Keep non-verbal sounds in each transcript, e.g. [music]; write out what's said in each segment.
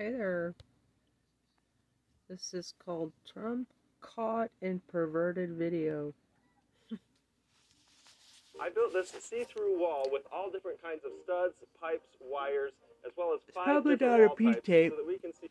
Hey there. This is called Trump Caught in Perverted Video. I built this see-through wall with all different kinds of studs, pipes, wires, as well as five probably different not a wall P-tape. so that we can see.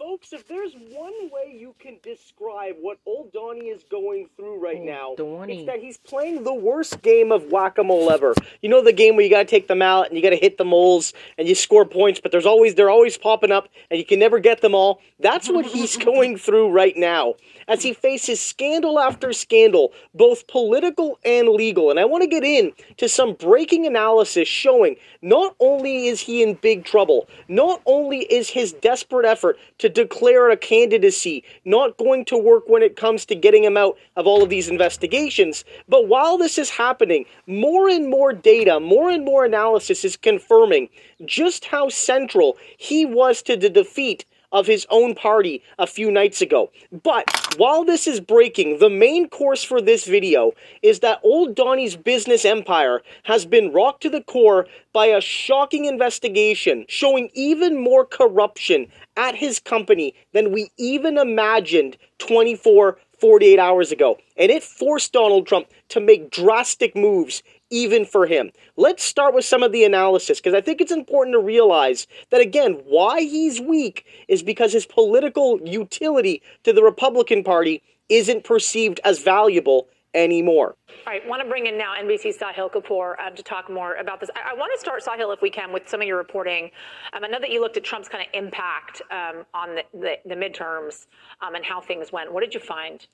Folks, if there's one way you can describe what old Donnie is going through right now, Donnie. it's that he's playing the worst game of whack-a-mole ever. You know the game where you gotta take them out and you gotta hit the moles and you score points, but there's always they're always popping up and you can never get them all. That's what he's [laughs] going through right now as he faces scandal after scandal, both political and legal. And I want to get in to some breaking analysis showing not only is he in big trouble, not only is his desperate effort to declare a candidacy not going to work when it comes to getting him out of all of these investigations, but while this is happening, more and more data, more and more analysis is confirming just how central he was to the defeat of his own party a few nights ago. But while this is breaking, the main course for this video is that old Donnie's business empire has been rocked to the core by a shocking investigation showing even more corruption at his company than we even imagined 24 48 hours ago. And it forced Donald Trump to make drastic moves even for him. Let's start with some of the analysis because I think it's important to realize that again, why he's weak is because his political utility to the Republican Party isn't perceived as valuable anymore. All right, want to bring in now NBC's Sahil Kapur um, to talk more about this. I, I want to start, Sahil, if we can, with some of your reporting. Um, I know that you looked at Trump's kind of impact um, on the, the, the midterms um, and how things went. What did you find?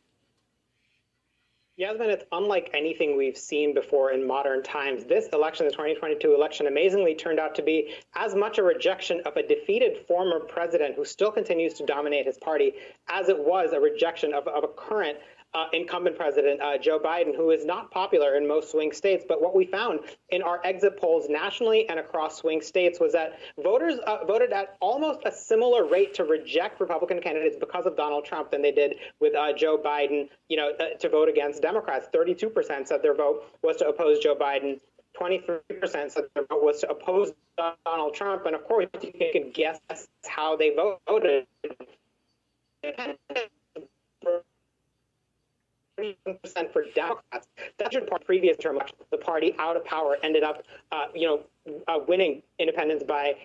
Yasmin, it's unlike anything we've seen before in modern times. This election, the 2022 election, amazingly turned out to be as much a rejection of a defeated former president who still continues to dominate his party as it was a rejection of, of a current uh, incumbent president, uh, Joe Biden, who is not popular in most swing states. But what we found in our exit polls nationally and across swing states was that voters uh, voted at almost a similar rate to reject Republican candidates because of Donald Trump than they did with uh, Joe Biden, you know, uh, to vote against Democrats. 32% said their vote was to oppose Joe Biden. 23% said their vote was to oppose Donald Trump. And of course, you can guess how they voted percent for Democrats. That's your part previous term. The party out of power ended up, uh, you know, uh, winning independents by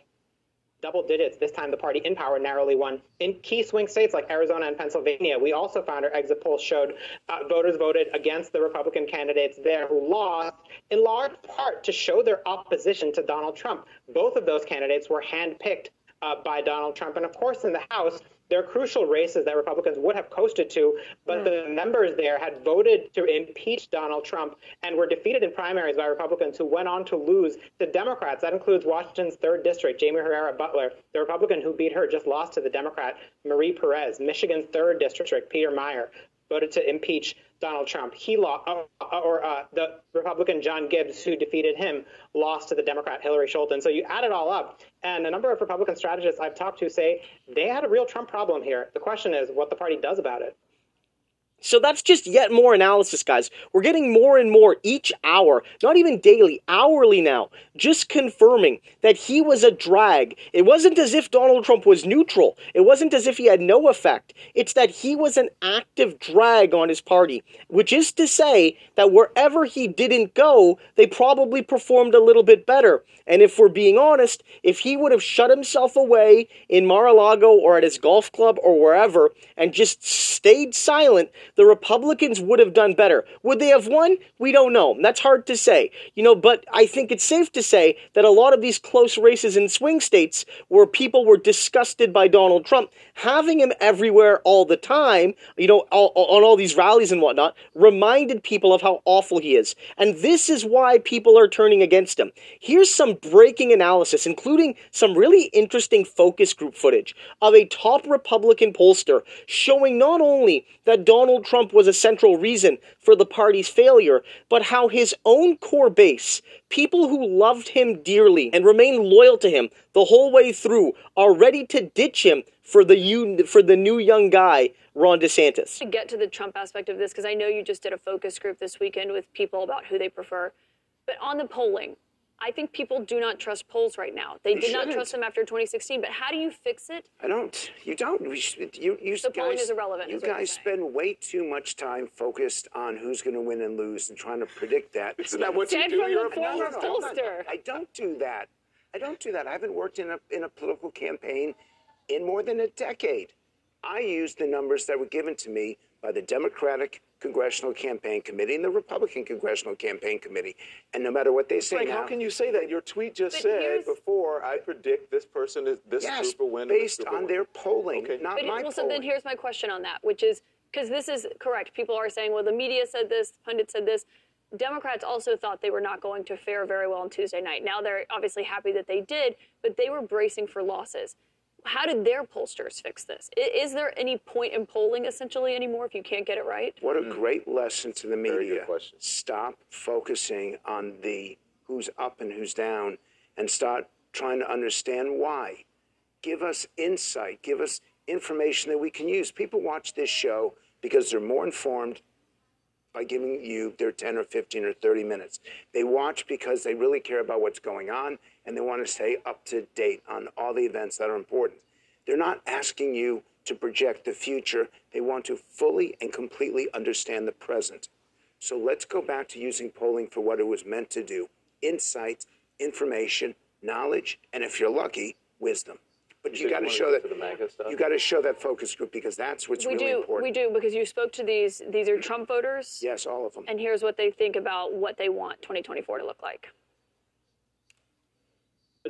double digits. This time, the party in power narrowly won. In key swing states like Arizona and Pennsylvania, we also found our exit polls showed uh, voters voted against the Republican candidates there who lost, in large part to show their opposition to Donald Trump. Both of those candidates were handpicked uh, by Donald Trump. And of course, in the House, there are crucial races that Republicans would have coasted to, but hmm. the members there had voted to impeach Donald Trump and were defeated in primaries by Republicans who went on to lose to Democrats. That includes Washington's third district, Jaime Herrera Beutler. The Republican who beat her just lost to the Democrat, Marie Perez. Michigan's third district, Peter Meijer, voted to impeach Donald Trump. He lost, uh, or uh, the Republican John Gibbs, who defeated him, lost to the Democrat Hillary Scholten. So you add it all up, and a number of Republican strategists I've talked to say they had a real Trump problem here. The question is what the party does about it. So that's just yet more analysis, guys. We're getting more and more each hour, not even daily, hourly now, just confirming that he was a drag. It wasn't as if Donald Trump was neutral. It wasn't as if he had no effect. It's that he was an active drag on his party, which is to say that wherever he didn't go, they probably performed a little bit better. And if we're being honest, if he would have shut himself away in Mar-a-Lago or at his golf club or wherever and just stayed silent, the Republicans would have done better. Would they have won? We don't know. That's hard to say. You know, but I think it's safe to say that a lot of these close races in swing states where people were disgusted by Donald Trump, having him everywhere all the time, you know, all, on all these rallies and whatnot, reminded people of how awful he is. And this is why people are turning against him. Here's some breaking analysis, including some really interesting focus group footage of a top Republican pollster showing not only that Donald Trump was a central reason for the party's failure, but how his own core base, people who loved him dearly and remained loyal to him the whole way through, are ready to ditch him for the for the new young guy, Ron DeSantis. To get to the Trump aspect of this, because I know you just did a focus group this weekend with people about who they prefer. But on the polling, I think people do not trust polls right now. They They did not shouldn't. trust them after 2016. But how do you fix it? I don't. You don't. We should, you you So polling guys, is irrelevant, You is guys spend way too much time focused on who's going to win and lose and trying to predict that. Isn't that what you Said do? from You're the a former No, no, no, pollster. I don't do that. I don't do that. I haven't worked in a in a political campaign in more than a decade. I use the numbers that were given to me by the Democratic Congressional Campaign Committee and the Republican Congressional Campaign Committee. And no matter what they say Frank, now, how can you say that? Your tweet just But said before I predict this person is this yes, group will win. based on win." their polling, Okay. not But my well, so then here's my question on that, which is because this is correct. People are saying, well, the media said this, pundits said this. Democrats also thought they were not going to fare very well on Tuesday night. Now they're obviously happy that they did, but they were bracing for losses. How did their pollsters fix this? Is there any point in polling essentially anymore if you can't get it right? What a great lesson to the Hmm. Very good media. question. Stop focusing on the who's up and who's down and start trying to understand why. Give us insight, give us information that we can use. People watch this show because they're more informed by giving you their 10 or 15 or 30 minutes. They watch because they really care about what's going on and they want to stay up to date on all the events that are important. They're not asking you to project the future, they want to fully and completely understand the present. So let's go back to using polling for what it was meant to do insight, information, knowledge, and if you're lucky, wisdom. But you So got to wanna show go that the you got to show that focus group because that's what's we really do, important. we do, because you spoke to these. These are Trump voters, Yes, all of them. and here's what they think about what they want 2024 to look like.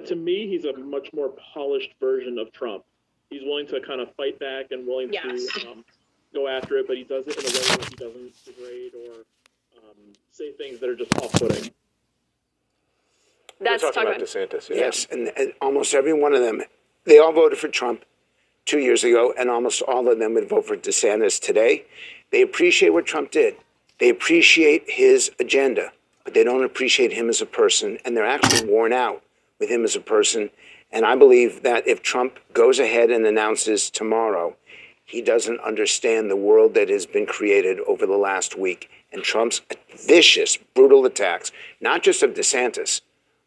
To me, he's a much more polished version of Trump. He's willing to kind of fight back and willing Yes. to um, go after it, but he does it in a way that he doesn't degrade or um, say things that are just off-putting. That's We're talking talking about DeSantis. Yeah. Yes, and, and almost every one of them, they all voted for Trump two years ago, and almost all of them would vote for DeSantis today. They appreciate what Trump did. They appreciate his agenda, but they don't appreciate him as a person, and they're actually worn out with him as a person. And I believe that if Trump goes ahead and announces tomorrow, he doesn't understand the world that has been created over the last week. And Trump's vicious, brutal attacks, not just of DeSantis,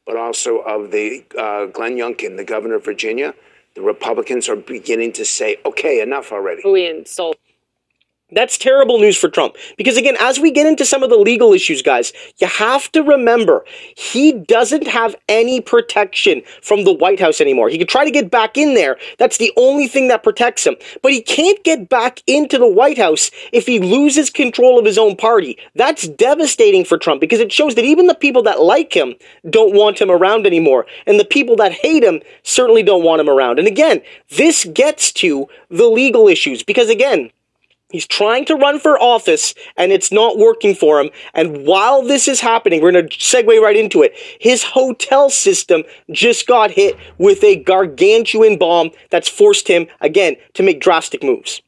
but also of the uh, Glenn Youngkin, the governor of Virginia. The Republicans are beginning to say, okay, enough already. we insult. That's terrible news for Trump. Because again, as we get into some of the legal issues, guys, you have to remember he doesn't have any protection from the White House anymore. He could try to get back in there. That's the only thing that protects him. But he can't get back into the White House if he loses control of his own party. That's devastating for Trump because it shows that even the people that like him don't want him around anymore. And the people that hate him certainly don't want him around. And again, this gets to the legal issues because again, He's trying to run for office and it's not working for him. And while this is happening, we're going to segue right into it. His hotel system just got hit with a gargantuan bomb that's forced him, again, to make drastic moves.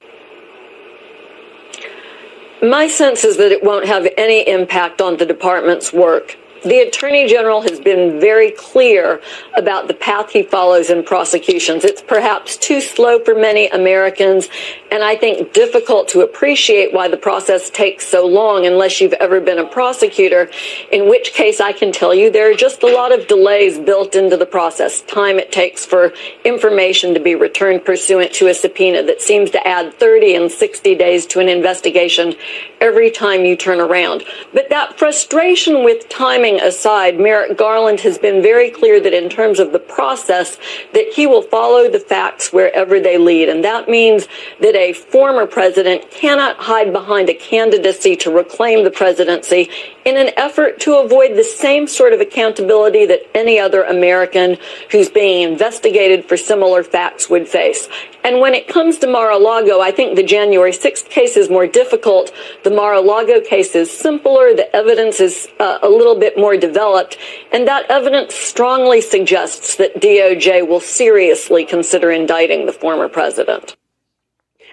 My sense is that it won't have any impact on the department's work. The Attorney General has been very clear about the path he follows in prosecutions. It's perhaps too slow for many Americans, and I think difficult to appreciate why the process takes so long unless you've ever been a prosecutor, in which case I can tell you there are just a lot of delays built into the process. Time it takes for information to be returned pursuant to a subpoena that seems to add 30 and 60 days to an investigation every time you turn around. But that frustration with timing aside, Merrick Garland has been very clear that in terms of the process, that he will follow the facts wherever they lead. And that means that a former president cannot hide behind a candidacy to reclaim the presidency in an effort to avoid the same sort of accountability that any other American who's being investigated for similar facts would face. And when it comes to Mar-a-Lago, I think the January 6th case is more difficult. The Mar-a-Lago case is simpler. The evidence is uh, a little bit more developed. And that evidence strongly suggests that DOJ will seriously consider indicting the former president.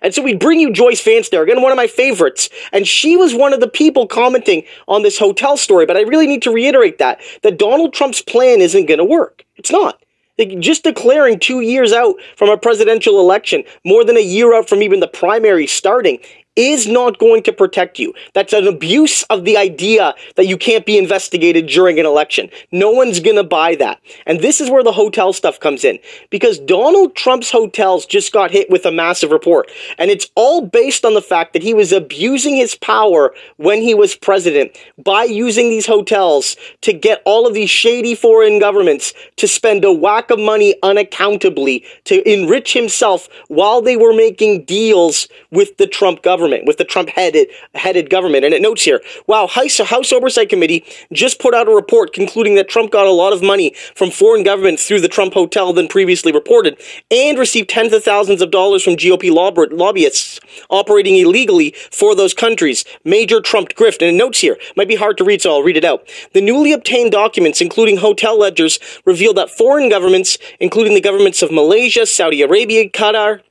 And so we bring you Joyce there, again, one of my favorites. And she was one of the people commenting on this hotel story. But I really need to reiterate that, that Donald Trump's plan isn't going to work. It's not. Just declaring two years out from a presidential election, more than a year out from even the primary starting, is not going to protect you. That's an abuse of the idea that you can't be investigated during an election. No one's going to buy that. And this is where the hotel stuff comes in because Donald Trump's hotels just got hit with a massive report. And it's all based on the fact that he was abusing his power when he was president by using these hotels to get all of these shady foreign governments to spend a whack of money unaccountably to enrich himself while they were making deals with the Trump government, with the Trump headed, headed government. And it notes here, wow, House, House Oversight Committee just put out a report concluding that Trump got a lot of money from foreign governments through the Trump hotel than previously reported and received tens of thousands of dollars from GOP lobbyists operating illegally for those countries. Major Trump grift. And it notes here, might be hard to read, so I'll read it out. The newly obtained documents, including hotel ledgers, reveal that foreign governments, including the governments of Malaysia, Saudi Arabia, Qatar,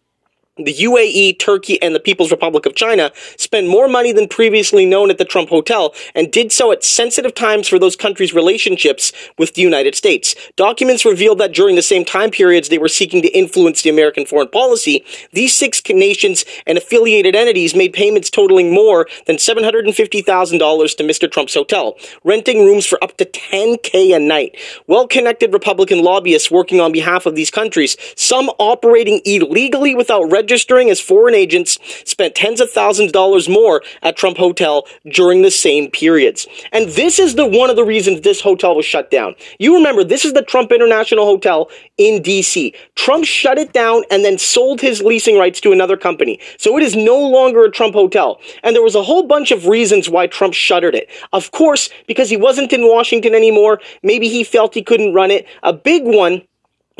the UAE, Turkey, and the People's Republic of China spend more money than previously known at the Trump Hotel and did so at sensitive times for those countries' relationships with the United States. Documents revealed that during the same time periods they were seeking to influence the American foreign policy, these six nations and affiliated entities made payments totaling more than $750,000 to Mr. Trump's hotel, renting rooms for up to 10K a night. Well connected Republican lobbyists working on behalf of these countries, some operating illegally without registering as foreign agents spent tens of thousands of dollars more at Trump Hotel during the same periods. And this is the one of the reasons this hotel was shut down. You remember, this is the Trump International Hotel in DC. Trump shut it down and then sold his leasing rights to another company. So it is no longer a Trump hotel. And there was a whole bunch of reasons why Trump shuttered it. Of course, because he wasn't in Washington anymore. Maybe he felt he couldn't run it. A big one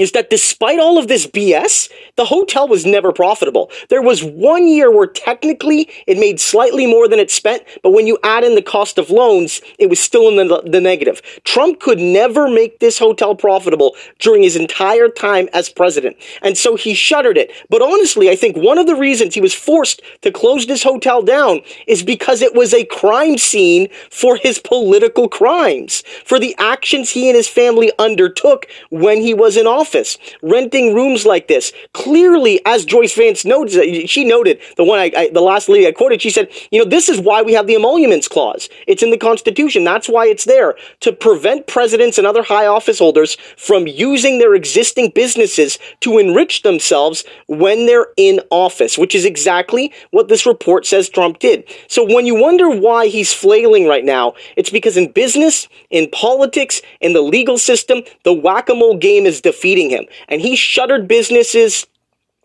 is that despite all of this BS, the hotel was never profitable. There was one year where technically it made slightly more than it spent, but when you add in the cost of loans, it was still in the, the negative. Trump could never make this hotel profitable during his entire time as president. And so he shuttered it. But honestly, I think one of the reasons he was forced to close this hotel down is because it was a crime scene for his political crimes, for the actions he and his family undertook when he was in office office, renting rooms like this. Clearly, as Joyce Vance noted, uh, she noted the one I, I, the last lady I quoted. She said, "You know, this is why we have the emoluments clause. It's in the Constitution. That's why it's there to prevent presidents and other high office holders from using their existing businesses to enrich themselves when they're in office, which is exactly what this report says Trump did. So when you wonder why he's flailing right now, it's because in business, in politics, in the legal system, the whack-a-mole game is defeated feeding him. And he shuttered businesses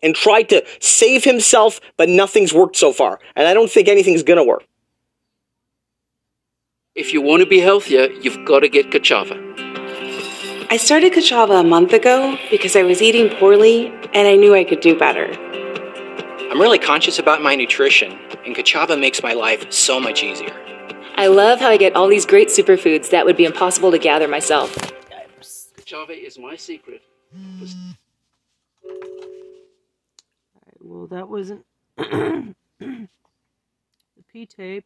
and tried to save himself, but nothing's worked so far. And I don't think anything's going to work. If you want to be healthier, you've got to get Ka'Chava. I started Ka'Chava a month ago because I was eating poorly and I knew I could do better. I'm really conscious about my nutrition, and Ka'Chava makes my life so much easier. I love how I get all these great superfoods that would be impossible to gather myself. Ka'Chava is my secret well, that wasn't [coughs] the P tape.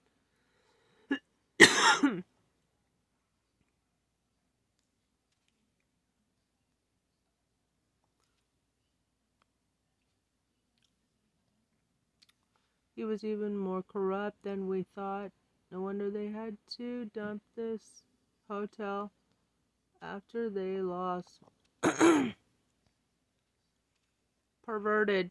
[coughs] he was even more corrupt than we thought. No wonder they had to dump this hotel after they lost [clears throat] perverted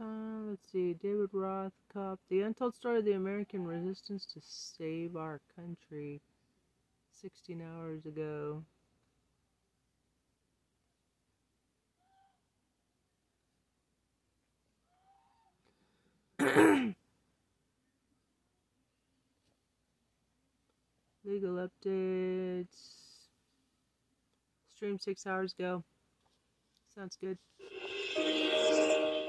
Midtown, let's see, David Rothkopf, The Untold Story of the American Resistance to Save Our Country, 16 hours ago. [coughs] Legal updates. stream six hours ago. Sounds good.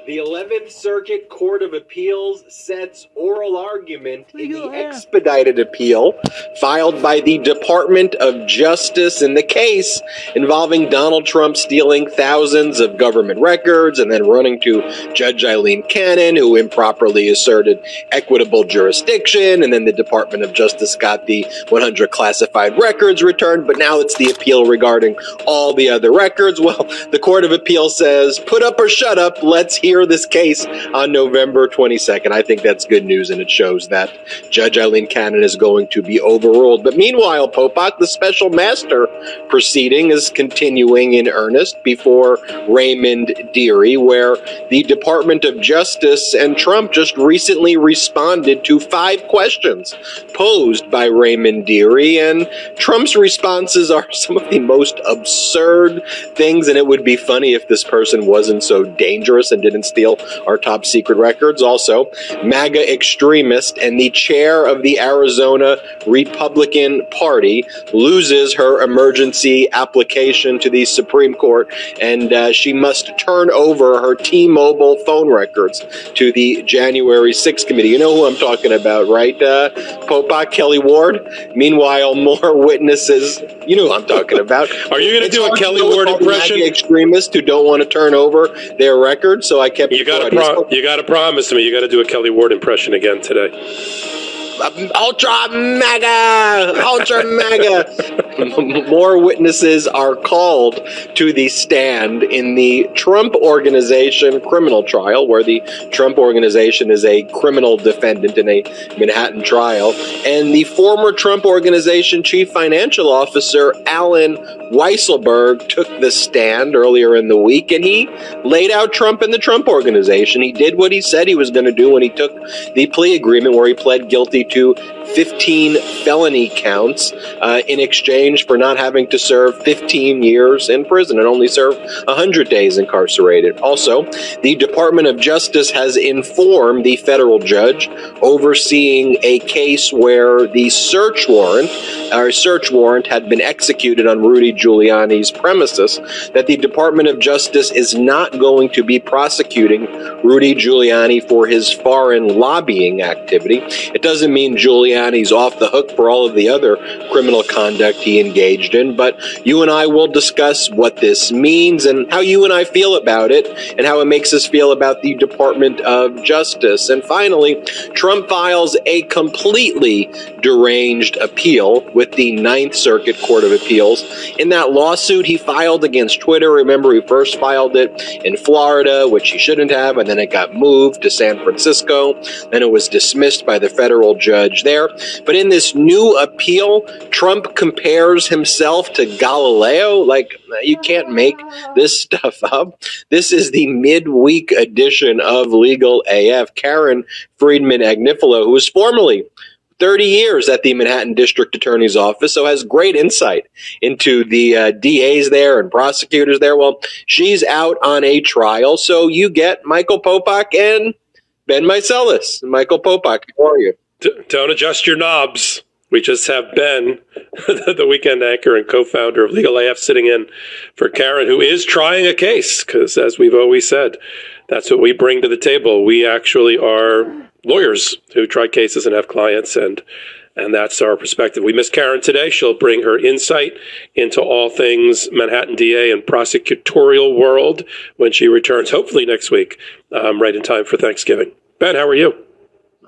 The 11th Circuit Court of Appeals sets oral argument in the expedited appeal filed by the Department of Justice in the case involving Donald Trump stealing thousands of government records and then running to Judge Aileen Cannon, who improperly asserted equitable jurisdiction. And then the Department of Justice got the 100 classified records returned, but now it's the appeal regarding all the other records. Well, the Court of Appeal says, put up or shut up. Let's hear this case on November 22nd. I think that's good news, and it shows that Judge Aileen Cannon is going to be overruled. But meanwhile, Popok, the special master proceeding, is continuing in earnest before Raymond Dearie, where the Department of Justice and Trump just recently responded to five questions posed by Raymond Dearie, and Trump's responses are [laughs] some of the most absurd things, and it would be funny if this person wasn't so dangerous and didn't steal our top secret records. Also, MAGA extremist and the chair of the Arizona Republican Party loses her emergency application to the Supreme Court, and uh, she must turn over her T-Mobile phone records to the January 6th committee. You know who I'm talking about, right? Uh, Popok Kelli Ward. Meanwhile, [laughs] more witnesses. You know who I'm talking about. [laughs] Are you going to do a Kelli Ward impression? MAGA extremists who don't want to turn over their records, so I kept You got to pro- you got to promise me you got to do a Kelli Ward impression again today. Ultra mega! Ultra mega! [laughs] More witnesses are called to the stand in the Trump Organization criminal trial, where the Trump Organization is a criminal defendant in a Manhattan trial. And the former Trump Organization chief financial officer, Allen Weisselberg, took the stand earlier in the week and he laid out Trump and the Trump Organization. He did what he said he was going to do when he took the plea agreement, where he pled guilty to 15 felony counts uh, in exchange for not having to serve 15 years in prison and only serve 100 days incarcerated. Also, the Department of Justice has informed the federal judge overseeing a case where the search warrant, or search warrant, had been executed on Rudy Giuliani's premises that the Department of Justice is not going to be prosecuting Rudy Giuliani for his foreign lobbying activity. It doesn't mean Giuliani's off the hook for all of the other criminal conduct he engaged in, but you and I will discuss what this means and how you and I feel about it and how it makes us feel about the Department of Justice. And finally, Trump files a completely deranged appeal with the Ninth Circuit Court of Appeals. In that lawsuit he filed against Twitter, remember he first filed it in Florida, which he shouldn't have, and then it got moved to San Francisco. Then it was dismissed by the federal judge there. But in this new appeal, Trump compares himself to Galileo. Like, you can't make this [laughs] stuff up. This is the midweek edition of Legal AF. Karen Friedman Agnifilo, who was formerly 30 years at the Manhattan District Attorney's Office, so has great insight into the uh, DAs there and prosecutors there. Well, she's out on a trial, so you get Michael Popok and Ben Meiselas. Michael Popok, how are you? Don't adjust your knobs. We just have Ben, [laughs] the weekend anchor and co-founder of Legal AF, sitting in for Karen, who is trying a case. Because as we've always said, that's what we bring to the table. We actually are lawyers who try cases and have clients, and and that's our perspective. We miss Karen today. She'll bring her insight into all things Manhattan DA and prosecutorial world when she returns, hopefully next week, um, right in time for Thanksgiving. Ben, how are you?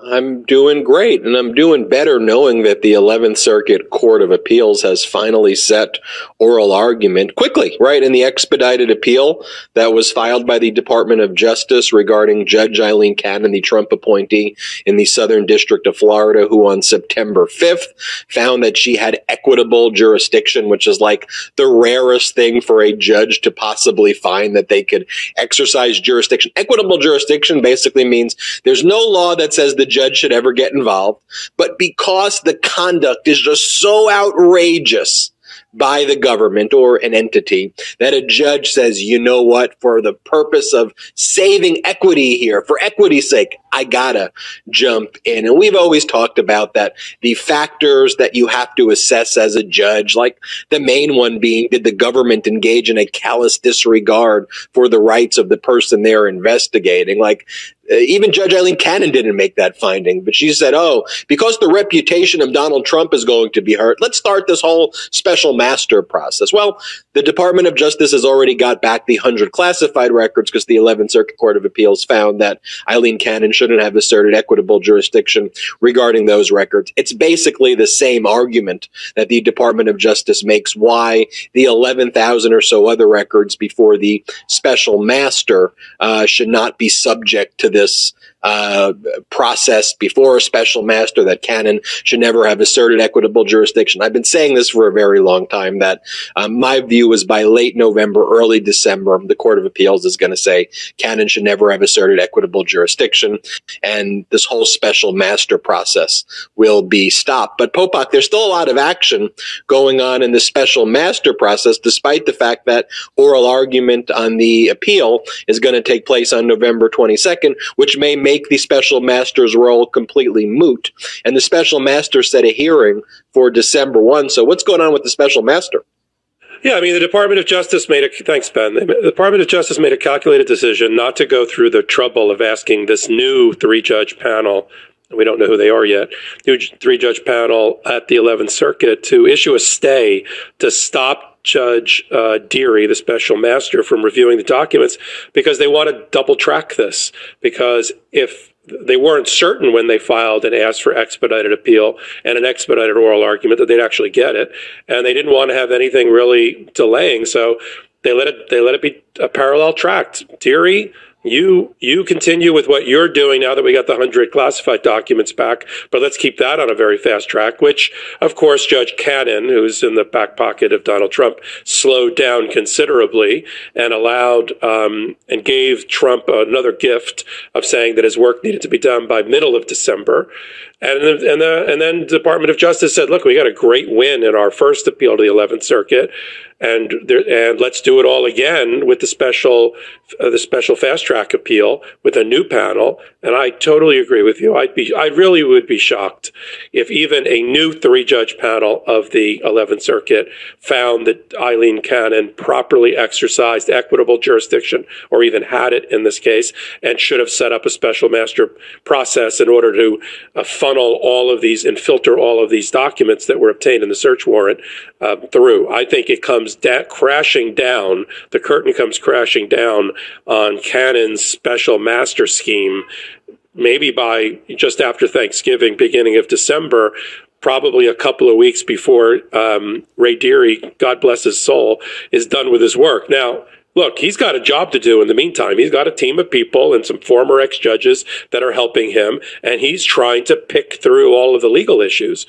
I'm doing great, and I'm doing better knowing that the 11th Circuit Court of Appeals has finally set oral argument quickly, right, in the expedited appeal that was filed by the Department of Justice regarding Judge Aileen Cannon, the Trump appointee in the Southern District of Florida, who on September 5th found that she had equitable jurisdiction, which is like the rarest thing for a judge to possibly find that they could exercise jurisdiction. Equitable jurisdiction basically means there's no law that says the judge should ever get involved, but because the conduct is just so outrageous by the government or an entity that a judge says, you know what, for the purpose of saving equity here, for equity's sake, I gotta jump in. And we've always talked about that the factors that you have to assess as a judge, like the main one being did the government engage in a callous disregard for the rights of the person they're investigating? Like uh, even Judge Aileen Cannon didn't make that finding, but she said, oh, because the reputation of Donald Trump is going to be hurt, let's start this whole special master process. Well, the Department of Justice has already got back the 100 classified records because the 11th Circuit Court of Appeals found that Aileen Cannon shouldn't have asserted equitable jurisdiction regarding those records. It's basically the same argument that the Department of Justice makes why the 11,000 or so other records before the special master uh, should not be subject to this uh, process before a special master that Cannon should never have asserted equitable jurisdiction. I've been saying this for a very long time that um, my view is by late November, early December, the Court of Appeals is going to say Cannon should never have asserted equitable jurisdiction and this whole special master process will be stopped. But Popok, there's still a lot of action going on in the special master process, despite the fact that oral argument on the appeal is going to take place on November 22nd, which may make the special master's role completely moot. And the special master set a hearing for December 1. So what's going on with the special master? Yeah, I mean, the Department of Justice made a thanks, Ben. The Department of Justice made a calculated decision not to go through the trouble of asking this new three-judge panel. We don't know who they are yet. New three-judge panel at the 11th Circuit to issue a stay to stop Judge uh, Dearie, the special master, from reviewing the documents because they want to double track this. Because if they weren't certain when they filed and asked for expedited appeal and an expedited oral argument that they'd actually get it, and they didn't want to have anything really delaying, so they let it they let it be a parallel track. Dearie you you continue with what you're doing now that we got the 100 classified documents back but let's keep that on a very fast track which of course judge cannon who's in the back pocket of donald trump slowed down considerably and allowed um, and gave trump another gift of saying that his work needed to be done by middle of december. And the, and the, and then the Department of Justice said, "Look, we got a great win in our first appeal to the Eleventh Circuit, and there, and let's do it all again with the special uh, the special fast track appeal with a new panel." And I totally agree with you. I'd be I really would be shocked if even a new three judge panel of the Eleventh Circuit found that Aileen Cannon properly exercised equitable jurisdiction, or even had it in this case, and should have set up a special master process in order to uh, funnel all of these and filter all of these documents that were obtained in the search warrant uh, through. I think it comes da- crashing down. The curtain comes crashing down on Cannon's special master scheme. Maybe by just after Thanksgiving, beginning of December, probably a couple of weeks before um, Ray Dearie, God bless his soul, is done with his work. Now, look, he's got a job to do in the meantime. He's got a team of people and some former ex judges that are helping him, and he's trying to pick through all of the legal issues.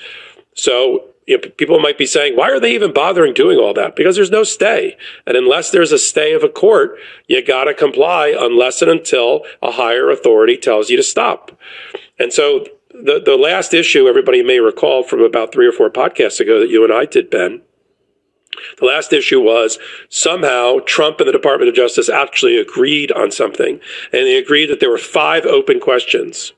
So you know, people might be saying, why are they even bothering doing all that? Because there's no stay. And unless there's a stay of a court, you got to comply unless and until a higher authority tells you to stop. And so the, the last issue everybody may recall from about three or four podcasts ago that you and I did, Ben, the last issue was somehow Trump and the Department of Justice actually agreed on something, and they agreed that there were five open questions,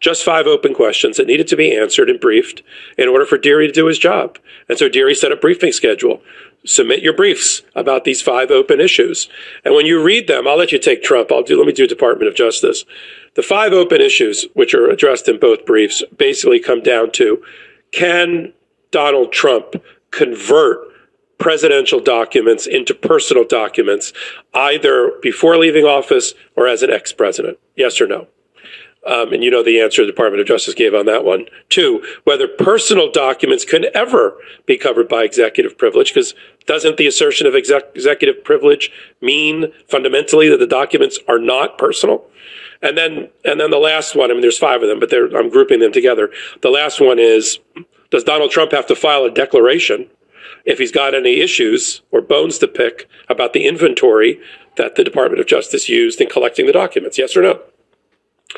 just five open questions that needed to be answered and briefed in order for Dearie to do his job. And so Dearie set a briefing schedule. Submit your briefs about these five open issues. And when you read them, I'll let you take Trump. I'll do, let me do Department of Justice. The five open issues, which are addressed in both briefs, basically come down to can Donald Trump convert presidential documents into personal documents, either before leaving office or as an ex president? Yes or no? Um, and you know the answer the Department of Justice gave on that one. Two, whether personal documents can ever be covered by executive privilege, because doesn't the assertion of exec- executive privilege mean fundamentally that the documents are not personal? And then, and then the last one, I mean, there's five of them, but I'm grouping them together. The last one is, does Donald Trump have to file a declaration if he's got any issues or bones to pick about the inventory that the Department of Justice used in collecting the documents? Yes or no?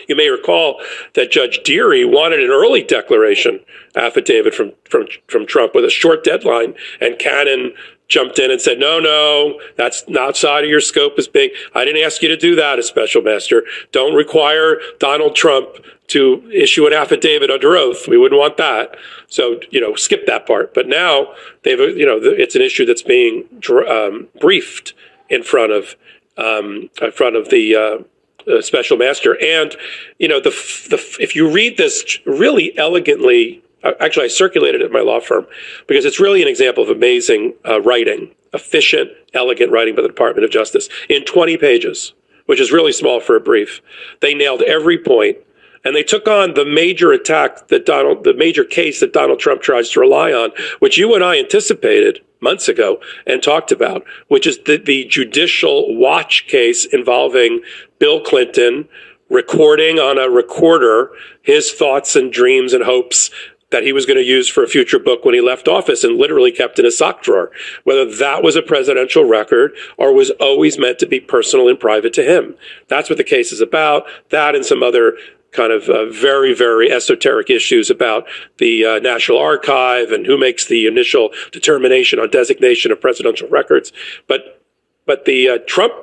You may recall that Judge Dearie wanted an early declaration affidavit from, from, from Trump with a short deadline, and Cannon jumped in and said, no, no, that's outside of your scope as being, I didn't ask you to do that as special master. Don't require Donald Trump to issue an affidavit under oath. We wouldn't want that. So, you know, skip that part. But now they've, you know, it's an issue that's being um, briefed in front of, um, in front of the, uh, uh, special master. And, you know, the, the, if you read this really elegantly, uh, actually, I circulated it at my law firm because it's really an example of amazing uh, writing, efficient, elegant writing by the Department of Justice in 20 pages, which is really small for a brief. They nailed every point and they took on the major attack that Donald, the major case that Donald Trump tries to rely on, which you and I anticipated months ago and talked about, which is the, the judicial watch case involving Bill Clinton recording on a recorder his thoughts and dreams and hopes that he was going to use for a future book when he left office and literally kept in a sock drawer. Whether that was a presidential record or was always meant to be personal and private to him. That's what the case is about. That and some other kind of uh, very, very esoteric issues about the uh, National Archive and who makes the initial determination on designation of presidential records. But, but the uh, Trump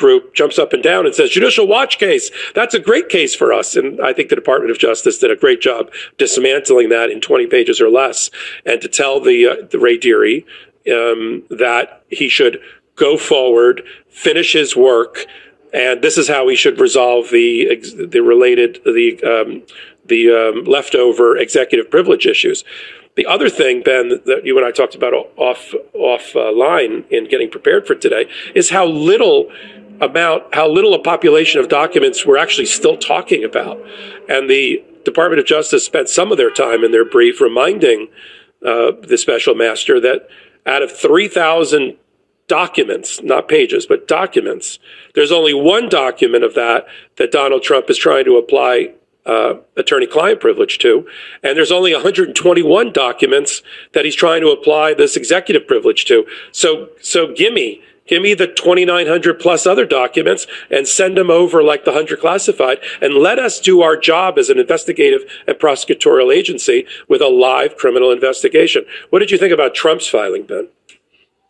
group jumps up and down and says judicial watch case. That's a great case for us. And I think the Department of Justice did a great job dismantling that in 20 pages or less and to tell the, uh, the Ray Dearie, um, that he should go forward, finish his work, and this is how we should resolve the the related the um, the um, leftover executive privilege issues. The other thing, Ben, that you and I talked about off off uh, line in getting prepared for today is how little about how little a population of documents we're actually still talking about, and the Department of Justice spent some of their time in their brief reminding uh, the special master that out of three thousand documents, not pages, but documents. There's only one document of that that Donald Trump is trying to apply uh, attorney-client privilege to, and there's only 121 documents that he's trying to apply this executive privilege to. So, so gimme, give me the 2,900 plus other documents and send them over like the 100 classified, and let us do our job as an investigative and prosecutorial agency with a live criminal investigation. What did you think about Trump's filing, Ben?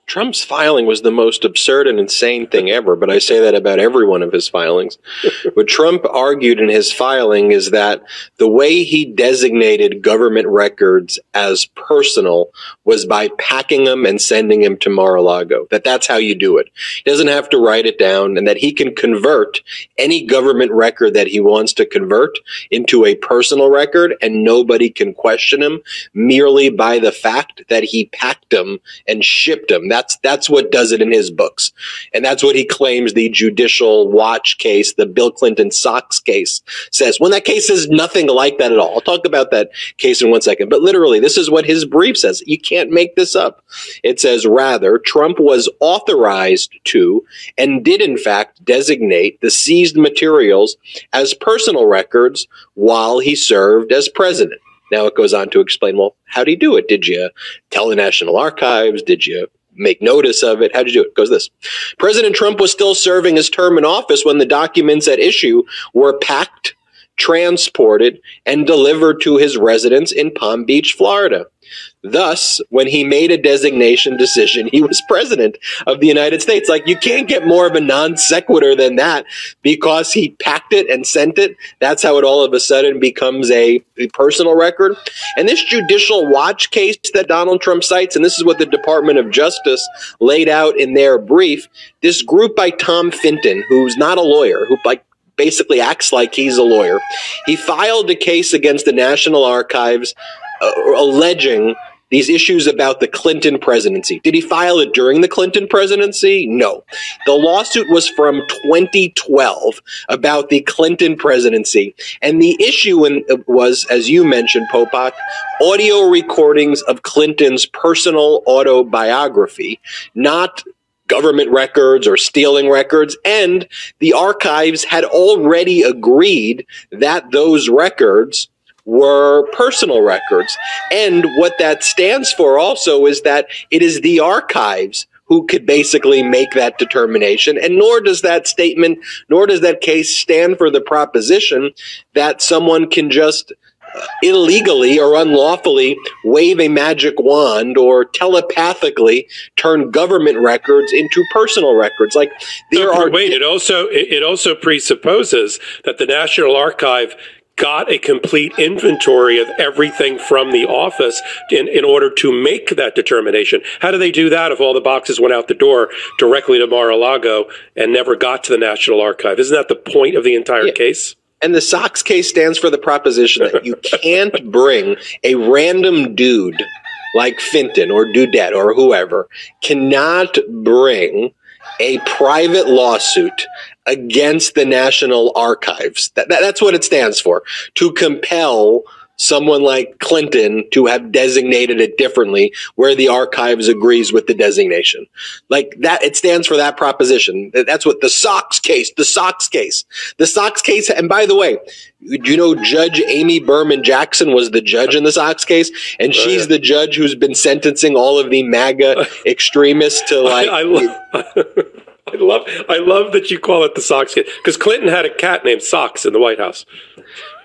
Trump's filing was the most absurd and insane thing ever, but I say that about every one of his filings. [laughs] what Trump argued in his filing is that the way he designated government records as personal was by packing them and sending them to Mar-a-Lago. That that's how you do it. He doesn't have to write it down and that he can convert any government record that he wants to convert into a personal record and nobody can question him merely by the fact that he packed them and shipped them. That that's that's what does it in his books, and that's what he claims the judicial watch case, the Bill Clinton socks case, says. When that case is nothing like that at all. I'll talk about that case in one second, but literally, this is what his brief says. You can't make this up. It says rather, Trump was authorized to and did in fact designate the seized materials as personal records while he served as president. Now it goes on to explain, well, how do you do it? Did you tell the National Archives? Did you make notice of it. How did you do it? it? Goes this. President Trump was still serving his term in office when the documents at issue were packed, transported, and delivered to his residence in Palm Beach, Florida. Thus, when he made a designation decision, he was president of the United States. Like, you can't get more of a non sequitur than that because he packed it and sent it. That's how it all of a sudden becomes a, a personal record. And this judicial watch case that Donald Trump cites, and this is what the Department of Justice laid out in their brief, this group by Tom Fitton, who's not a lawyer, who like basically acts like he's a lawyer. He filed a case against the National Archives uh, alleging these issues about the Clinton presidency. Did he file it during the Clinton presidency? No. The lawsuit was from 2012 about the Clinton presidency. And the issue in, was, as you mentioned, Popok, audio recordings of Clinton's personal autobiography, not government records or stealing records. And the archives had already agreed that those records were personal records. And what that stands for also is that it is the archives who could basically make that determination. And nor does that statement, nor does that case stand for the proposition that someone can just uh, illegally or unlawfully wave a magic wand or telepathically turn government records into personal records. Like there No, are wait. It also it it also presupposes that the National Archive got a complete inventory of everything from the office in, in order to make that determination. How do they do that if all the boxes went out the door directly to Mar-a-Lago and never got to the National Archive? Isn't that the point of the entire case? And the socks case stands for the proposition that you can't [laughs] bring a random dude like Fitton or Dudette or whoever cannot bring a private lawsuit against the National Archives. That, that- that's what it stands for. To compel someone like Clinton to have designated it differently where the archives agrees with the designation. Like that, it stands for that proposition. That's what the socks case, the socks case, the socks case. And by the way, do you know Judge Amy Berman Jackson was the judge in the socks case? And Oh, she's the judge who's been sentencing all of the MAGA [laughs] extremists to like, I, I, [laughs] I love I love that you call it the socks case because Clinton had a cat named Socks in the White House.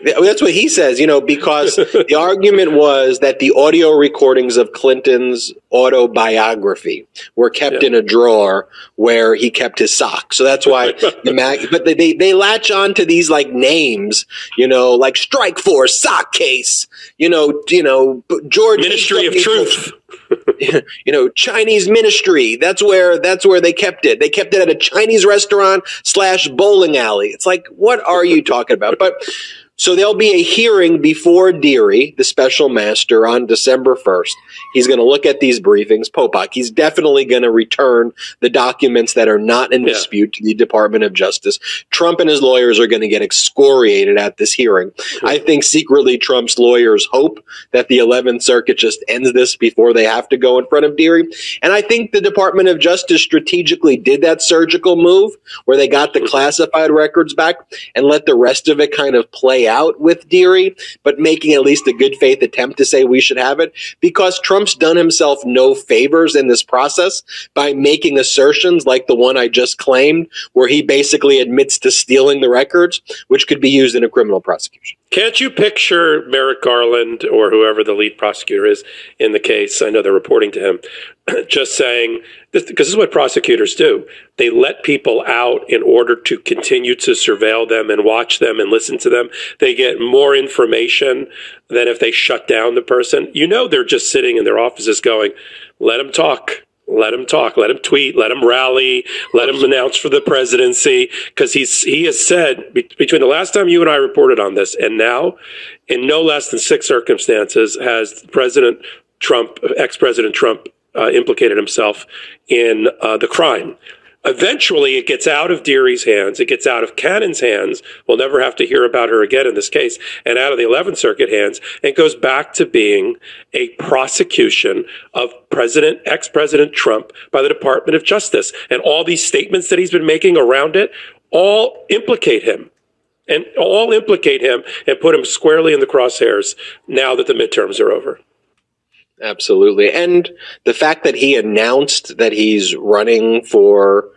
That's what he says, you know, because [laughs] the argument was that the audio recordings of Clinton's autobiography were kept in a drawer where he kept his socks. So that's why [laughs] the mag, but they, they, they latch on to these like names, you know, like Strike Force, Sock Case, you know, you know, George Ministry of Truth. [laughs] you know, Chinese ministry. That's where that's where they kept it. They kept it at a Chinese restaurant slash bowling alley. It's like, what are you talking about? But so there'll be a hearing before Dearie, the special master, on December 1st. He's going to look at these briefings. Popok, he's definitely going to return the documents that are not in dispute to the Department of Justice. Trump and his lawyers are going to get excoriated at this hearing. I think secretly Trump's lawyers hope that the 11th Circuit just ends this before they have to go in front of Dearie. And I think the Department of Justice strategically did that surgical move where they got the classified records back and let the rest of it kind of play out with Dearie, but making at least a good faith attempt to say we should have it because Trump's done himself no favors in this process by making assertions like the one I just claimed, where he basically admits to stealing the records, which could be used in a criminal prosecution. Can't you picture Merrick Garland or whoever the lead prosecutor is in the case? I know they're reporting to him, [clears throat] just saying this because this is what prosecutors do. They let people out in order to continue to surveil them and watch them and listen to them. They get more information than if they shut down the person. You know, they're just sitting in their offices going, "Let him talk." Let him talk. Let him tweet. Let him rally. Let him announce for the presidency. Because he's he has said be- between the last time you and I reported on this and now, in no less than six circumstances, has President Trump, ex-President Trump, uh, implicated himself in uh, the crime. Eventually, it gets out of Dearie's hands. It gets out of Cannon's hands. We'll never have to hear about her again in this case, and out of the 11th Circuit hands, It goes back to being a prosecution of President, ex-President Trump by the Department of Justice. And all these statements that he's been making around it all implicate him. And all implicate him and put him squarely in the crosshairs now that the midterms are over. Absolutely. And the fact that he announced that he's running for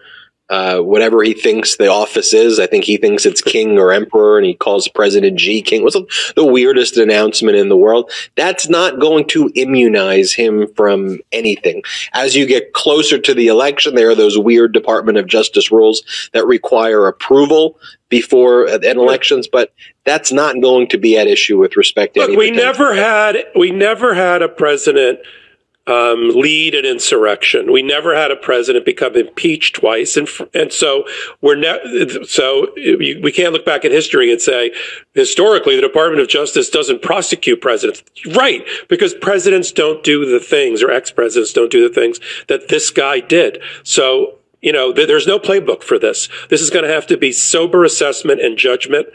uh, whatever he thinks the office is, I think he thinks it's king or emperor, and he calls President Xi king. What's the weirdest announcement in the world. That's not going to immunize him from anything. As you get closer to the election, there are those weird Department of Justice rules that require approval before uh, an elections, but that's not going to be at issue with respect to Look, we never had we never had a president um, lead an insurrection. We never had a president become impeached twice, and and so we're ne- so we can't look back in history and say historically the Department of Justice doesn't prosecute presidents, right? Because presidents don't do the things, or ex presidents don't do the things that this guy did. So. You know, there's no playbook for this. This is going to have to be sober assessment and judgment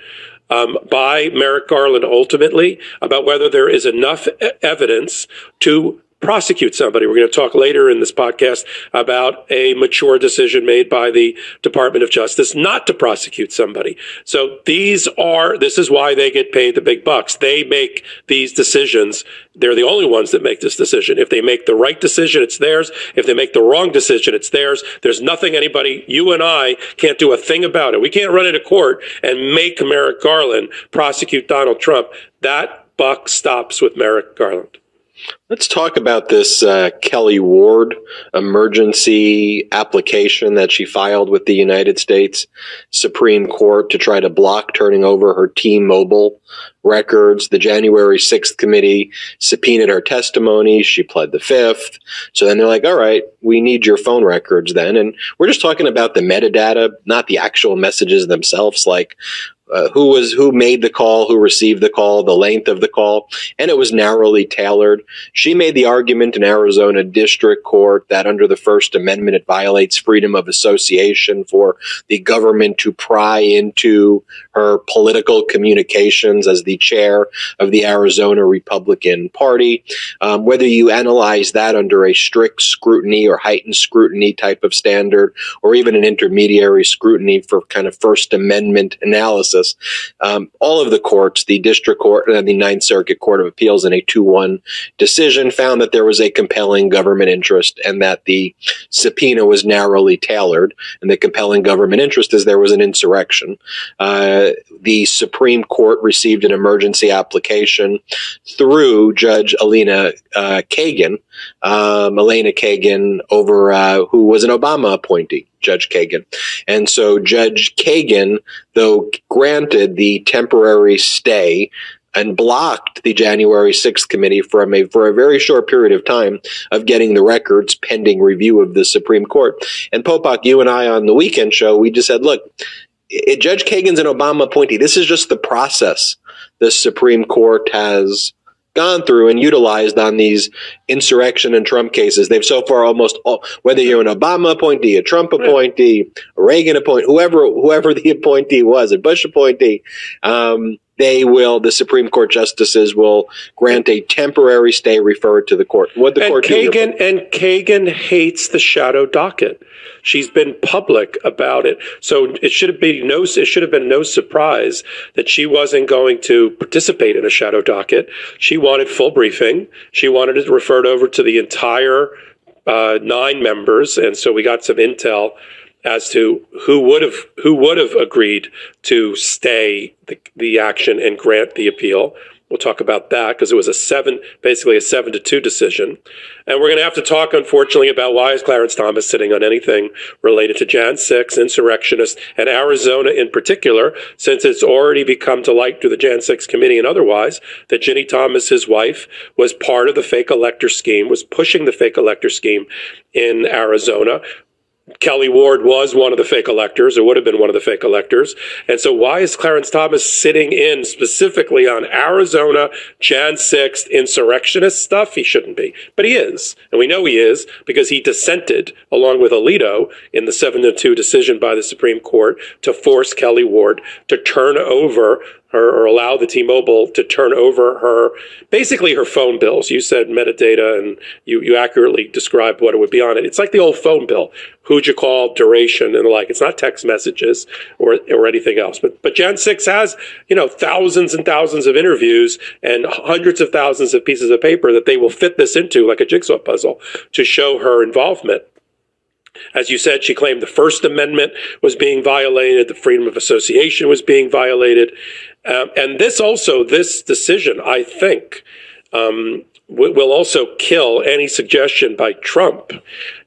um, by Merrick Garland ultimately about whether there is enough evidence to prosecute somebody. We're going to talk later in this podcast about a mature decision made by the Department of Justice not to prosecute somebody. So these are, this is why they get paid the big bucks. They make these decisions. They're the only ones that make this decision. If they make the right decision, it's theirs. If they make the wrong decision, it's theirs. There's nothing anybody, you and I, can't do a thing about it. We can't run into court and make Merrick Garland prosecute Donald Trump. That buck stops with Merrick Garland. Let's talk about this uh, Kelli Ward emergency application that she filed with the United States Supreme Court to try to block turning over her T-Mobile records. The January 6th committee subpoenaed her testimony. She pled the fifth. So then they're like, all right, we need your phone records then. And we're just talking about the metadata, not the actual messages themselves, like uh, who was who made the call, who received the call, the length of the call, and it was narrowly tailored. She made the argument in Arizona District Court that under the First Amendment it violates freedom of association for the government to pry into her political communications as the chair of the Arizona Republican Party. Um, whether you analyze that under a strict scrutiny or heightened scrutiny type of standard, or even an intermediary scrutiny for kind of First Amendment analysis um, all of the courts, the district court and the Ninth Circuit Court of Appeals in a 2-1 decision found that there was a compelling government interest and that the subpoena was narrowly tailored. And the compelling government interest is there was an insurrection. Uh, the Supreme Court received an emergency application through Judge Alina uh, Kagan, um, Elena Kagan, over uh, who was an Obama appointee. Judge Kagan. And so Judge Kagan, though granted the temporary stay and blocked the January 6th committee from a, for a very short period of time of getting the records pending review of the Supreme Court. And Popok, you and I on the weekend show, we just said, look, it, Judge Kagan's an Obama appointee. This is just the process the Supreme Court has gone through and utilized on these insurrection and Trump cases. They've so far almost all, whether you're an Obama appointee, a Trump appointee, a Reagan appointee, whoever whoever the [laughs] appointee was, a Bush appointee, um, they will the Supreme Court justices will grant a temporary stay referred to the court. What the and court Kagan and Kagan hates the shadow docket. She's been public about it, so it should have been no. It should have been no surprise that she wasn't going to participate in a shadow docket. She wanted full briefing. She wanted it referred over to the entire uh, nine members, and so we got some intel as to who would have who would have agreed to stay the, the action and grant the appeal. We'll talk about that because it was a seven, basically a seven to two decision. And we're going to have to talk, unfortunately, about why is Clarence Thomas sitting on anything related to Jan 6, insurrectionists, and Arizona in particular, since it's already become to light through the Jan 6 committee and otherwise that Ginny Thomas, his wife, was part of the fake elector scheme, was pushing the fake elector scheme in Arizona. Kelli Ward was one of the fake electors, or would have been one of the fake electors. And so why is Clarence Thomas sitting in specifically on Arizona Jan 6th insurrectionist stuff? He shouldn't be. But he is. And we know he is because he dissented along with Alito in the 7 to 2 decision by the Supreme Court to force Kelli Ward to turn over her or allow the T-Mobile to turn over her basically her phone bills. You said metadata and you, you accurately described what it would be on it. It's like the old phone bill. Who'd you call, duration, and the like. It's not text messages or or anything else. But but Jan 6 has, you know, thousands and thousands of interviews and hundreds of thousands of pieces of paper that they will fit this into like a jigsaw puzzle to show her involvement. As you said, she claimed the First Amendment was being violated, the freedom of association was being violated. Um, and this also, this decision, I think, um, w- will also kill any suggestion by Trump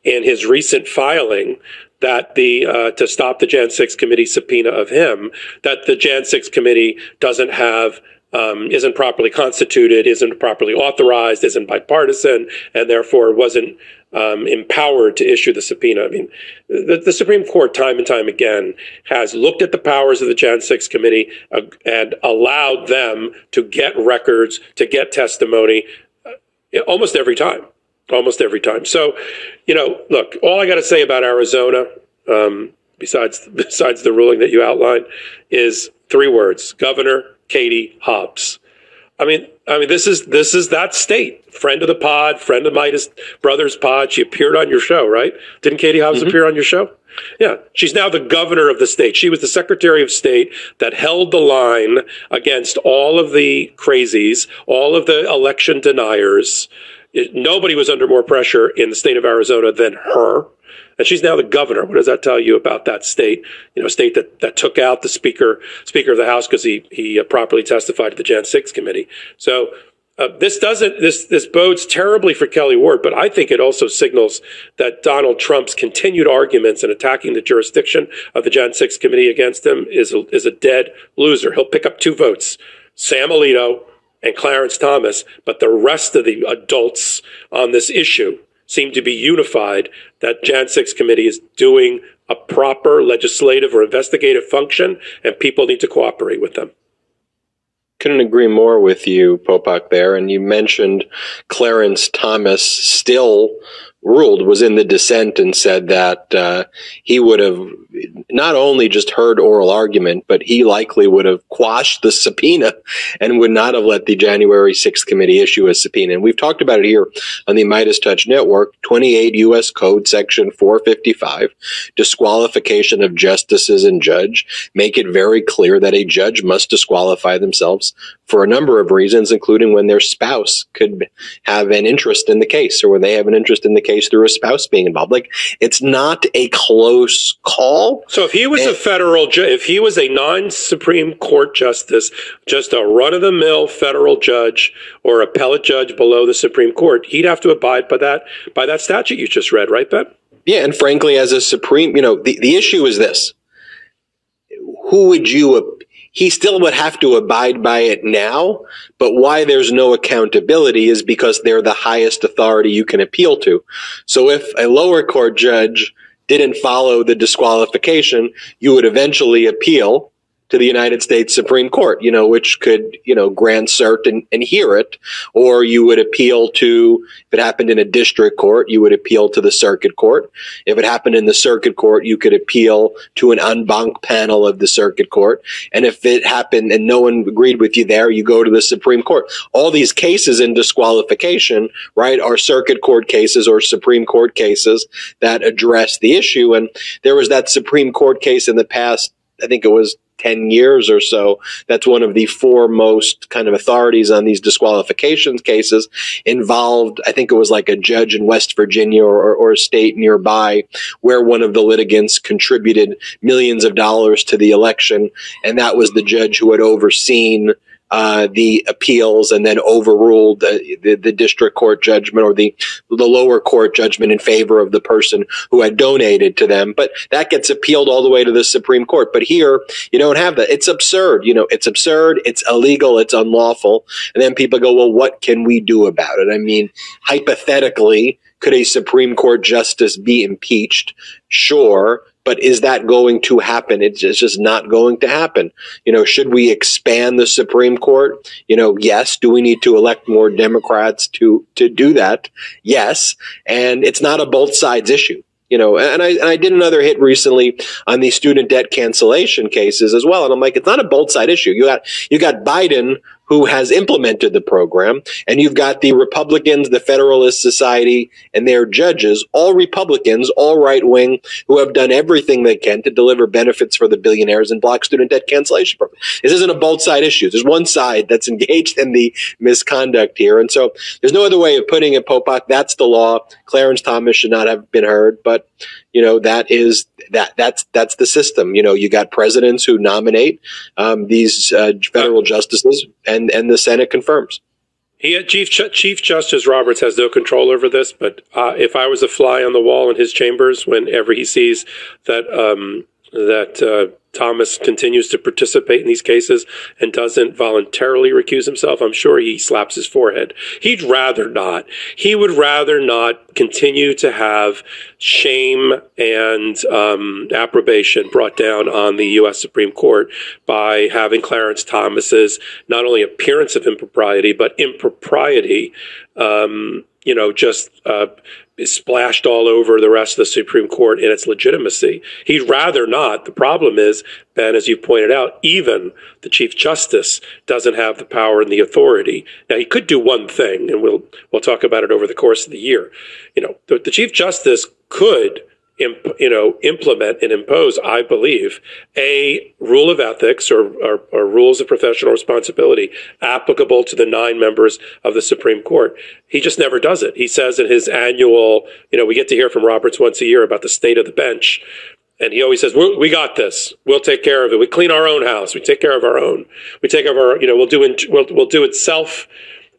in his recent filing that the uh, to stop the Jan 6 committee subpoena of him, that the Jan 6 committee doesn't have um, isn't properly constituted, isn't properly authorized, isn't bipartisan, and therefore wasn't um, empowered to issue the subpoena. I mean, the, the, Supreme Court, time and time again, has looked at the powers of the Jan 6 committee uh, and allowed them to get records, to get testimony uh, almost every time. Almost every time. So, you know, look, all I got to say about Arizona, um, besides besides the ruling that you outlined, is three words: Governor Katie Hobbs. I mean, I mean, this is this is that state. Friend of the pod, friend of Meidas Brothers pod. She appeared on your show, right? Didn't Katie Hobbs mm-hmm. appear on your show? Yeah, she's now the governor of the state. She was the Secretary of State that held the line against all of the crazies, all of the election deniers. Nobody was under more pressure in the state of Arizona than her. And she's now the governor. What does that tell you about that state? You know, a state that, that took out the speaker speaker of the House because he he uh, properly testified to the Jan 6 committee. So uh, this doesn't this this bodes terribly for Kelli Ward, but I think it also signals that Donald Trump's continued arguments and attacking the jurisdiction of the Jan 6 committee against him is a, is a dead loser. He'll pick up two votes, Sam Alito and Clarence Thomas, but the rest of the adults on this issue seem to be unified that Jan 6 committee is doing a proper legislative or investigative function, and people need to cooperate with them couldn't agree more with you, Popok, there. And you mentioned Clarence Thomas still ruled was in the dissent and said that uh, he would have not only just heard oral argument, but he likely would have quashed the subpoena and would not have let the January 6th committee issue a subpoena. And we've talked about it here on the Meidas Touch Network, 28 U.S. Code Section 455, disqualification of justices and judge, make it very clear that a judge must disqualify themselves for a number of reasons, including when their spouse could have an interest in the case or when they have an interest in the case through a spouse being involved. Like it's not a close call. So if he was and, a eh. federal judge, if he was a non-Supreme Court justice, just a run-of-the-mill federal judge or appellate judge below the Supreme Court, he'd have to abide by that by that statute you just read, right, Ben? Yeah, and frankly, as a Supreme, you know, the, the issue is this. Who would you he still would have to abide by it now, but why there's no accountability is because they're the highest authority you can appeal to. So if a lower court judge didn't follow the disqualification, you would eventually appeal to the United States Supreme Court, you know, which could, you know, grant cert and, and hear it, or you would appeal to, if it happened in a district court, you would appeal to the circuit court. If it happened in the circuit court, you could appeal to an en banc panel of the circuit court. And if it happened and no one agreed with you there, you go to the Supreme Court. All these cases in disqualification, right, are circuit court cases or Supreme Court cases that address the issue. And there was that Supreme Court case in the past I think it was 10 years or so. That's one of the foremost kind of authorities on these disqualifications cases involved. I think it was like a judge in West Virginia or, or a state nearby where one of the litigants contributed millions of dollars to the election. And that was the judge who had overseen uh, the appeals and then overruled the, the, the, district court judgment or the the lower court judgment in favor of the person who had donated to them. But that gets appealed all the way to the Supreme Court. But here, you don't have that. It's absurd. You know, it's absurd. It's illegal. It's unlawful. And then people go, well, what can we do about it? I mean, hypothetically, could a Supreme Court justice be impeached? Sure but is that going to happen? It's just not going to happen. You know, should we expand the Supreme Court? You know, yes. Do we need to elect more Democrats to, to do that? Yes. And it's not a both sides issue you know, and I, and I did another hit recently on the student debt cancellation cases as well. And I'm like, it's not a both side issue. You got, you got Biden who has implemented the program. And you've got the Republicans, the Federalist Society, and their judges, all Republicans, all right wing, who have done everything they can to deliver benefits for the billionaires and block student debt cancellation program. This isn't a both side issue. There's one side that's [laughs] engaged in the misconduct here. And so there's no other way of putting it, Popok. That's the law. Clarence Thomas should not have been heard, but you know that is that that's that's the system. You know, you got presidents who nominate um, these uh, federal justices, and and the Senate confirms. He, Chief Chief Justice Roberts has no control over this, but uh, if I was a fly on the wall in his chambers, whenever he sees that um, that uh, Thomas continues to participate in these cases and doesn't voluntarily recuse himself, I'm sure he slaps his forehead. He'd rather not. He would rather not continue to have shame and um, approbation brought down on the U.S. Supreme Court by having Clarence Thomas's not only appearance of impropriety but impropriety. Um, you know, just uh, splashed all over the rest of the Supreme Court in its legitimacy. He'd rather not. The problem is, Ben, as you pointed out, even the Chief Justice doesn't have the power and the authority. Now, he could do one thing, and we'll we'll talk about it over the course of the year. You know, the, the Chief Justice could imp, you know, implement and impose, I believe, a rule of ethics or, or, or, rules of professional responsibility applicable to the nine members of the Supreme Court. He just never does it. He says in his annual, you know, we get to hear from Roberts once a year about the state of the bench. And he always says, we got this. We'll take care of it. We clean our own house. We take care of our own. We take care of our, you know, we'll do, it, we'll, we'll do it self,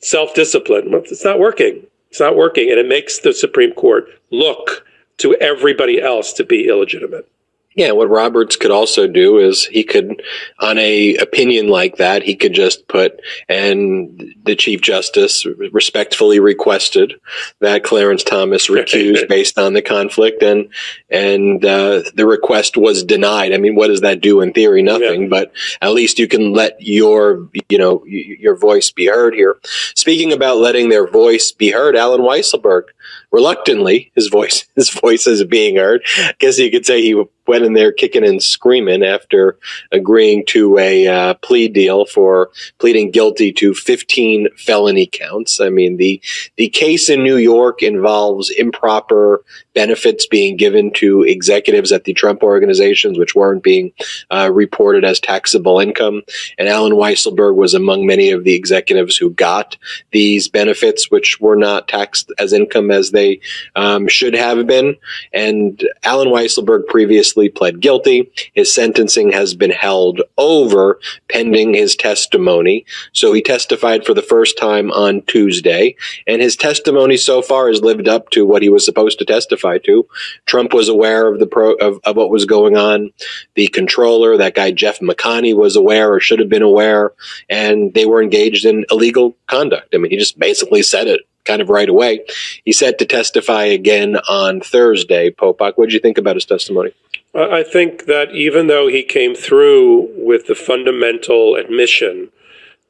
self discipline. It's not working. It's not working. And it makes the Supreme Court look to everybody else to be illegitimate. Yeah, what Roberts could also do is he could, on a opinion like that, he could just put, and the Chief Justice respectfully requested that Clarence Thomas recuse [laughs] based on the conflict, and and uh, the request was denied. I mean, what does that do in theory? Nothing, yeah. but at least you can let your you know your voice be heard here. Speaking about letting their voice be heard, Allen Weisselberg reluctantly, his voice [laughs] his voice is being heard. I guess you could say he went in there kicking and screaming after agreeing to a uh, plea deal for pleading guilty to 15 felony counts. I mean, the the case in New York involves improper benefits being given to executives at the Trump organizations, which weren't being uh, reported as taxable income. And Allen Weisselberg was among many of the executives who got these benefits, which were not taxed as income as they um, should have been. And Allen Weisselberg previously previously pled guilty. His sentencing has been held over pending his testimony. So he testified for the first time on Tuesday, and his testimony so far has lived up to what he was supposed to testify to. Trump was aware of the pro of, of what was going on. The controller, that guy Jeff McConney, was aware or should have been aware, and they were engaged in illegal conduct. I mean, he just basically said it kind of right away. He's set to testify again on Thursday. Popok, what did you think about his testimony? I think that even though he came through with the fundamental admission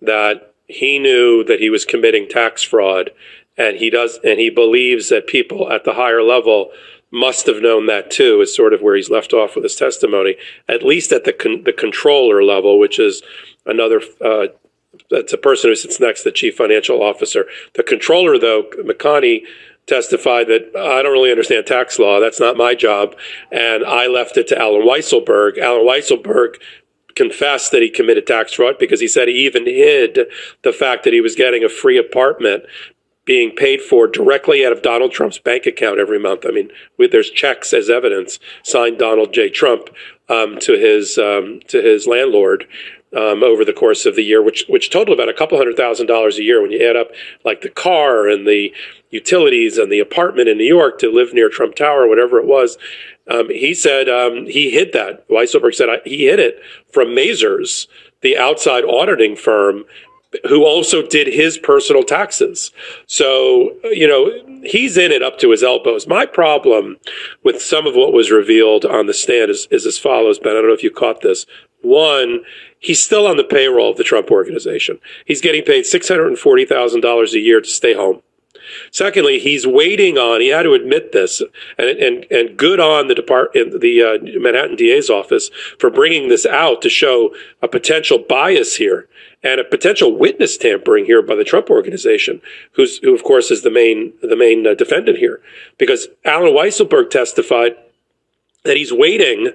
that he knew that he was committing tax fraud and he does and he believes that people at the higher level must have known that too is sort of where he's left off with his testimony at least at the con- the controller level which is another uh, that's a person who sits next to the chief financial officer. The controller though McConney testified that I don't really understand tax law. That's not my job. And I left it to Allen Weisselberg. Allen Weisselberg confessed that he committed tax fraud because he said he even hid the fact that he was getting a free apartment being paid for directly out of Donald Trump's bank account every month. I mean, there's checks as evidence signed Donald J. Trump um, to his um, to his landlord um, over the course of the year, which which total about a couple hundred thousand dollars a year when you add up like the car and the utilities and the apartment in New York to live near Trump Tower, whatever it was. Um, he said um, he hid that. Weisselberg said he hid it from Mazars, the outside auditing firm, who also did his personal taxes. So, you know, he's in it up to his elbows. My problem with some of what was revealed on the stand is, is as follows, Ben. I don't know if you caught this. One, he's still on the payroll of the Trump organization. He's getting paid $640,000 a year to stay home. Secondly, he's waiting on. He had to admit this, and and and good on the depart the uh, Manhattan DA's office for bringing this out to show a potential bias here and a potential witness tampering here by the Trump organization, who's who of course is the main the main uh, defendant here, because Allen Weisselberg testified that he's waiting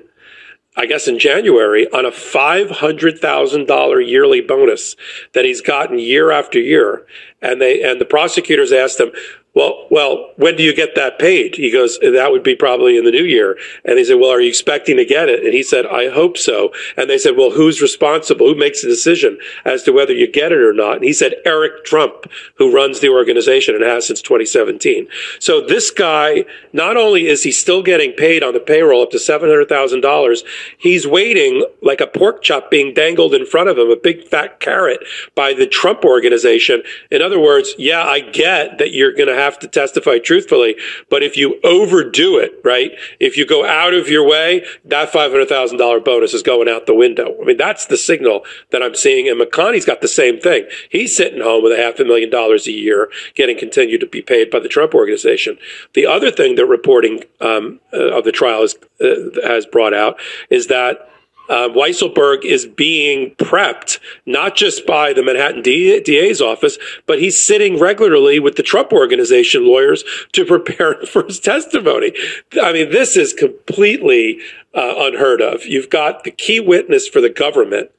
I guess in January on a $500,000 yearly bonus that he's gotten year after year. And they, and the prosecutors asked him, well, well, when do you get that paid? He goes, that would be probably in the new year. And he said, well, are you expecting to get it? And he said, I hope so. And they said, well, who's responsible? Who makes the decision as to whether you get it or not? And he said, Eric Trump, who runs the organization and has since 2017. So this guy, not only is he still getting paid on the payroll up to $700,000, he's waiting like a pork chop being dangled in front of him, a big fat carrot by the Trump organization. In other words, yeah, I get that you're going to have to testify truthfully. But if you overdo it, right? If you go out of your way, that $500,000 bonus is going out the window. I mean, that's the signal that I'm seeing. And McConney's got the same thing. He's sitting home with a half a million dollars a year getting continued to be paid by the Trump organization. The other thing that reporting um, uh, of the trial is, uh, has brought out is that uh, Weisselberg is being prepped not just by the Manhattan DA's office, but he's sitting regularly with the Trump organization lawyers to [laughs] prepare for his testimony. I mean, this is completely uh, unheard of. You've got the key witness for the government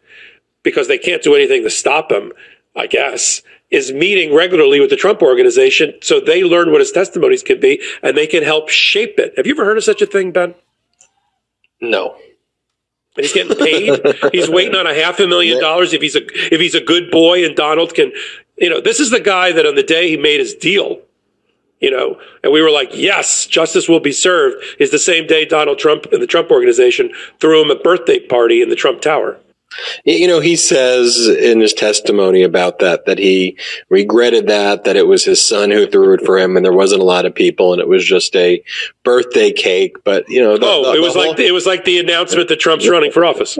because they can't do anything to stop him, I guess, is meeting regularly with the Trump organization so they learn what his testimonies can be and they can help shape it. Have you ever heard of such a thing, Ben? No. And he's getting paid. he's waiting on a half a million dollars if he's a if he's a good boy and Donald can you know, this is the guy that on the day he made his deal, you know, and we were like, yes, justice will be served is the same day Donald Trump and the Trump organization threw him a birthday party in the Trump Tower. You know, he says in his testimony about that that he regretted that that it was his son who threw it for him, and there wasn't a lot of people, and it was just a birthday cake. But you know, the, oh, the, it was the like it was like the announcement that Trump's running for office.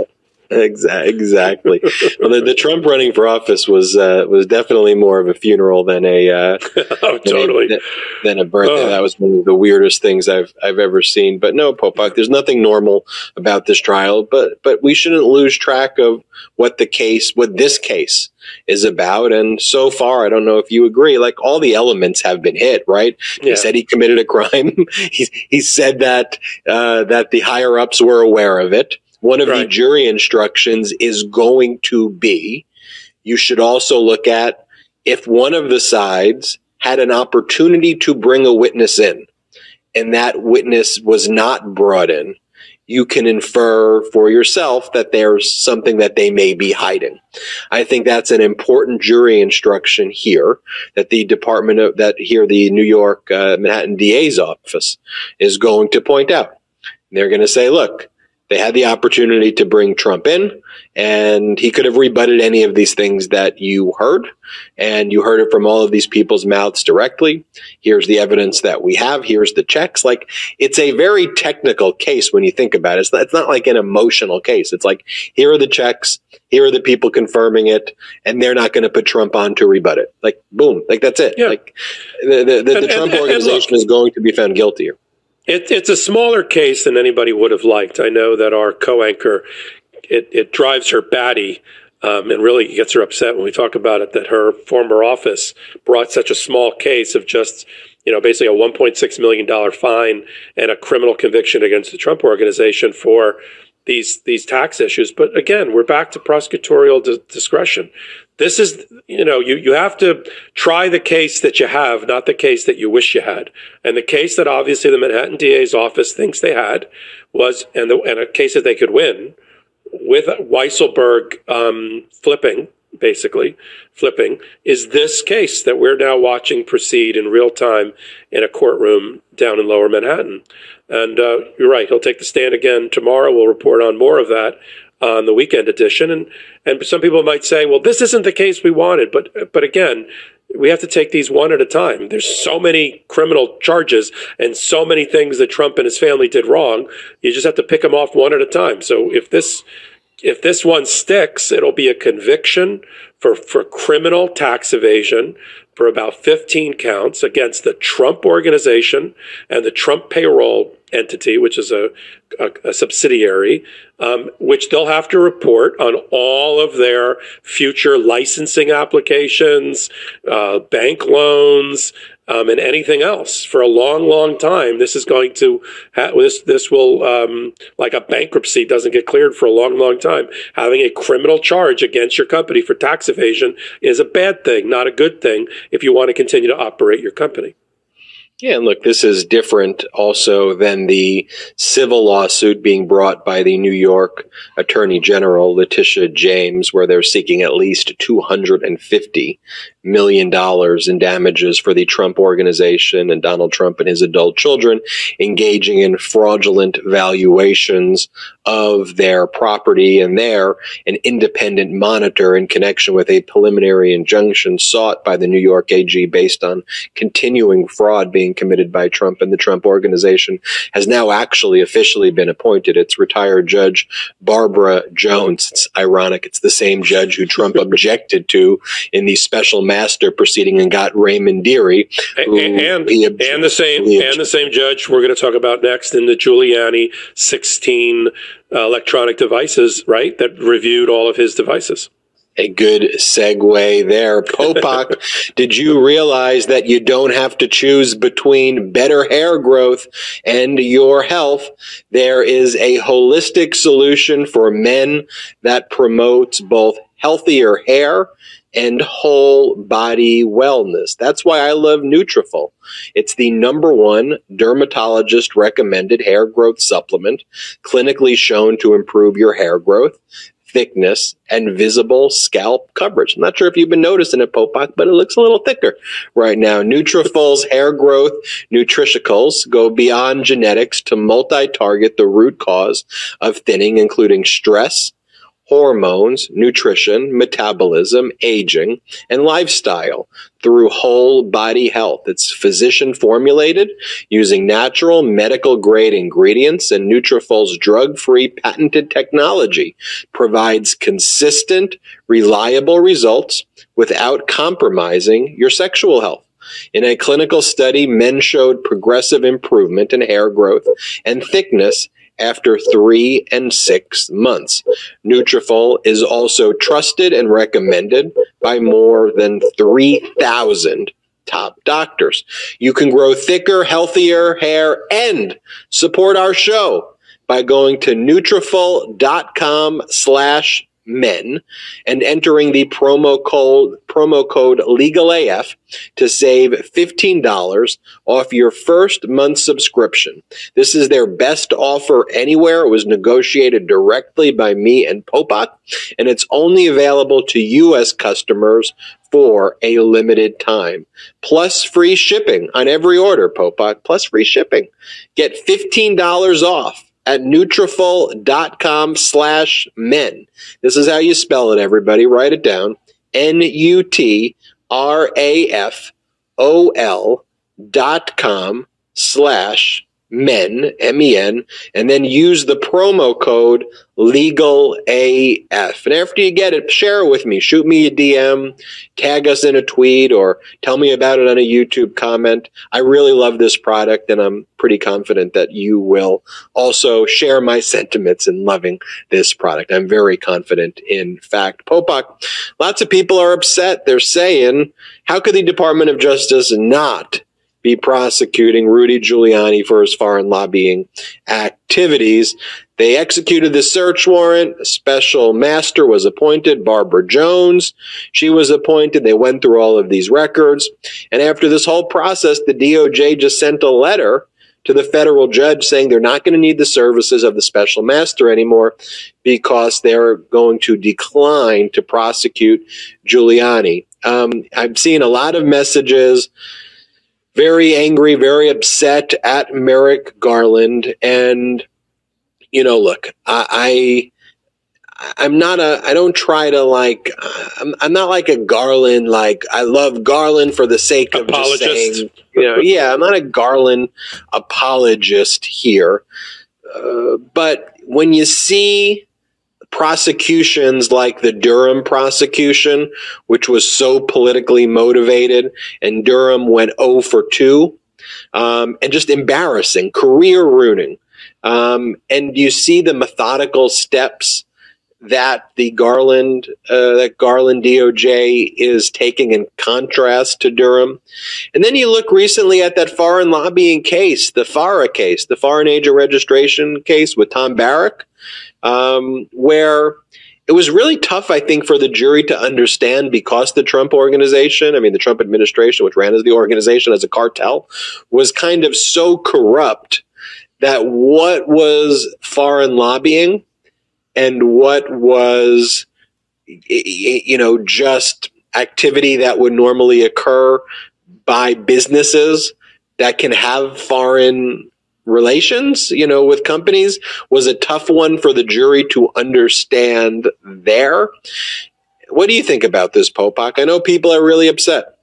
Exactly. Exactly. well, the, the, Trump running for office was uh, was definitely more of a funeral than a uh, [laughs] oh, totally than a, than a birthday. Oh. That was one of the weirdest things I've I've ever seen. But no, Popok, there's nothing normal about this trial. But but we shouldn't lose track of what the case, what this case is about. And so far, I don't know if you agree. Like all the elements have been hit. Right? Yeah. He said he committed a crime. [laughs] he he said that uh, that the higher ups were aware of it one of right. the jury instructions is going to be you should also look at if one of the sides had an opportunity to bring a witness in and that witness was not brought in, you can infer for yourself that there's something that they may be hiding. I think that's an important jury instruction here that the Department of, that here the New York, uh, Manhattan DA's office is going to point out. They're going to say, look, they had the opportunity to bring Trump in, and he could have rebutted any of these things that you heard, and you heard it from all of these people's mouths directly. Here's the evidence that we have. Here's the checks. Like it's a very technical case when you think about it. It's not, it's not like an emotional case. It's like here are the checks. Here are the people confirming it, and they're not going to put Trump on to rebut it. Like boom, like that's it. Yeah. Like the the, the, And- the Trump and- and organization look- is going to be found guilty. It, it's a smaller case than anybody would have liked. I know that our co-anchor, it, it drives her batty um, and really gets her upset when we talk about it that her former office brought such a small case of just, you know, basically a $1.6 million fine and a criminal conviction against the Trump organization for these these tax issues. But again, we're back to prosecutorial di- discretion. This is, you know, you, you have to try the case that you have, not the case that you wish you had. And the case that obviously the Manhattan DA's office thinks they had was, and, the, and a case that they could win with Weisselberg um, flipping, basically flipping, is this case that we're now watching proceed in real time in a courtroom down in Lower Manhattan. And uh, you're right, he'll take the stand again tomorrow. We'll report on more of that on the weekend edition. And and some people might say, well, this isn't the case we wanted. But but again, we have to take these one at a time. There's so many criminal charges and so many things that Trump and his family did wrong. You just have to pick them off one at a time. So if this if this one sticks, it'll be a conviction for, for criminal tax evasion for about 15 counts against the Trump organization and the Trump payroll entity, which is a, a, a subsidiary, um, which they'll have to report on all of their future licensing applications, uh, bank loans, um, and anything else for a long, long time. This is going to ha- this this will um, like a bankruptcy doesn't get cleared for a long, long time. Having a criminal charge against your company for tax evasion is a bad thing, not a good thing if you want to continue to operate your company. Yeah, and look, this is different also than the civil lawsuit being brought by the New York Attorney General, Letitia James, where they're seeking at least $250 million dollars in damages for the Trump organization and Donald Trump and his adult children engaging in fraudulent valuations of their property and there an independent monitor in connection with a preliminary injunction sought by the New York AG based on continuing fraud being committed by Trump and the Trump organization has now actually officially been appointed. It's retired Judge Barbara Jones. It's ironic. It's the same judge who Trump [laughs] objected to in the special master proceeding and got Raymond Dearie. And and, and the same and the same judge we're going to talk about next in the Giuliani 16 uh, electronic devices, right? That reviewed all of his devices. A good segue there. Popok, [laughs] did you realize that you don't have to choose between better hair growth and your health? There is a holistic solution for men that promotes both healthier hair and whole body wellness. That's why I love Nutrafol. It's the number one dermatologist recommended hair growth supplement, clinically shown to improve your hair growth, thickness, and visible scalp coverage. I'm not sure if you've been noticing it, Popok, but it looks a little thicker right now. Nutrafol's hair growth nutritionals go beyond genetics to multi-target the root cause of thinning, including stress, hormones, nutrition, metabolism, aging, and lifestyle through whole body health. It's physician formulated using natural medical grade ingredients and Nutrafol's drug-free patented technology provides consistent, reliable results without compromising your sexual health. In a clinical study, men showed progressive improvement in hair growth and thickness after three and six months. Nutrafol is also trusted and recommended by more than 3,000 top doctors. You can grow thicker, healthier hair and support our show by going to Nutrafol.com slash men and entering the promo code promo code legalaf to save $15 off your first month subscription. This is their best offer anywhere. It was negotiated directly by me and Popok and it's only available to US customers for a limited time. Plus free shipping on every order, Popok, plus free shipping. Get $15 off at Nutrafol.com slash men. This is how you spell it, everybody. Write it down. N-U-T-R-A-F-O-L dot com slash men, M-E-N, and then use the promo code legal AF. And after you get it, share it with me. Shoot me a DM, tag us in a tweet, or tell me about it on a YouTube comment. I really love this product, and I'm pretty confident that you will also share my sentiments in loving this product. I'm very confident. In fact, Popok, lots of people are upset. They're saying, how could the Department of Justice not be prosecuting Rudy Giuliani for his foreign lobbying activities. They executed the search warrant. A special master was appointed, Barbara Jones. She was appointed. They went through all of these records. And after this whole process, the DOJ just sent a letter to the federal judge saying they're not going to need the services of the special master anymore because they're going to decline to prosecute Giuliani. Um, I'm seeing a lot of messages very angry, very upset at Merrick Garland. And, you know, look, I, I I'm not a, I don't try to like, I'm, I'm not like a Garland, like, I love Garland for the sake of just Apologist. saying, you know, yeah, I'm not a Garland apologist here. Uh, but when you see prosecutions like the Durham prosecution, which was so politically motivated, and Durham went 0 for 2, um, and just embarrassing, career ruining. Um, and you see the methodical steps that the Garland uh, that Garland DOJ is taking in contrast to Durham. And then you look recently at that foreign lobbying case, the FARA case, the foreign agent registration case with Tom Barrack, um, where it was really tough, I think, for the jury to understand because the Trump organization, I mean, the Trump administration, which ran as the organization as a cartel, was kind of so corrupt that what was foreign lobbying and what was, you know, just activity that would normally occur by businesses that can have foreign relations, you know, with companies was a tough one for the jury to understand there. What do you think about this, Popok? I know people are really upset.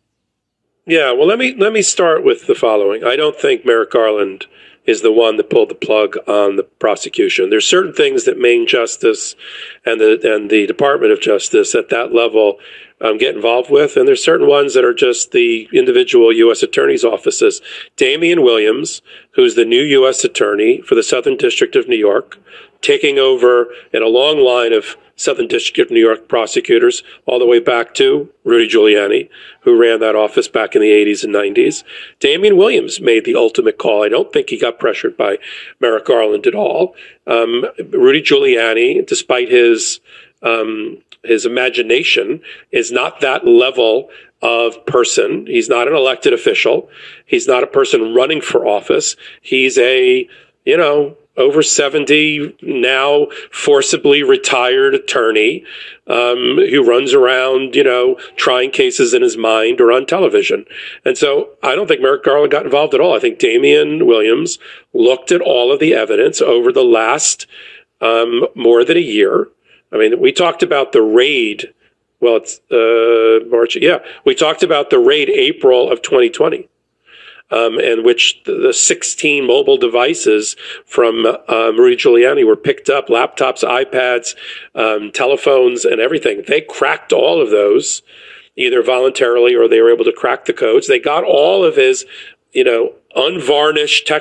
Yeah, well, let me let me start with the following. I don't think Merrick Garland is the one that pulled the plug on the prosecution. There's certain things that Main Justice and the and the Department of Justice at that level um, get involved with, and there's certain ones that are just the individual U.S. attorneys' offices. Damian Williams, who's the new U.S. attorney for the Southern District of New York, taking over in a long line of Southern District of New York prosecutors, all the way back to Rudy Giuliani, who ran that office back in the 80s and 90s. Damian Williams made the ultimate call. I don't think he got pressured by Merrick Garland at all. Um, Rudy Giuliani, despite his um, his imagination, is not that level of person. He's not an elected official. He's not a person running for office. He's a, you know, over 70, now forcibly retired attorney um, who runs around, you know, trying cases in his mind or on television. And so I don't think Merrick Garland got involved at all. I think Damian Williams looked at all of the evidence over the last um, more than a year. I mean, we talked about the raid. Well, it's uh, March. Yeah, we talked about the raid April of 2020 um, in which the 16 mobile devices from um, Rudy Giuliani were picked up laptops, iPads, um, telephones, and everything. They cracked all of those either voluntarily or they were able to crack the codes. They got all of his, you know, unvarnished tech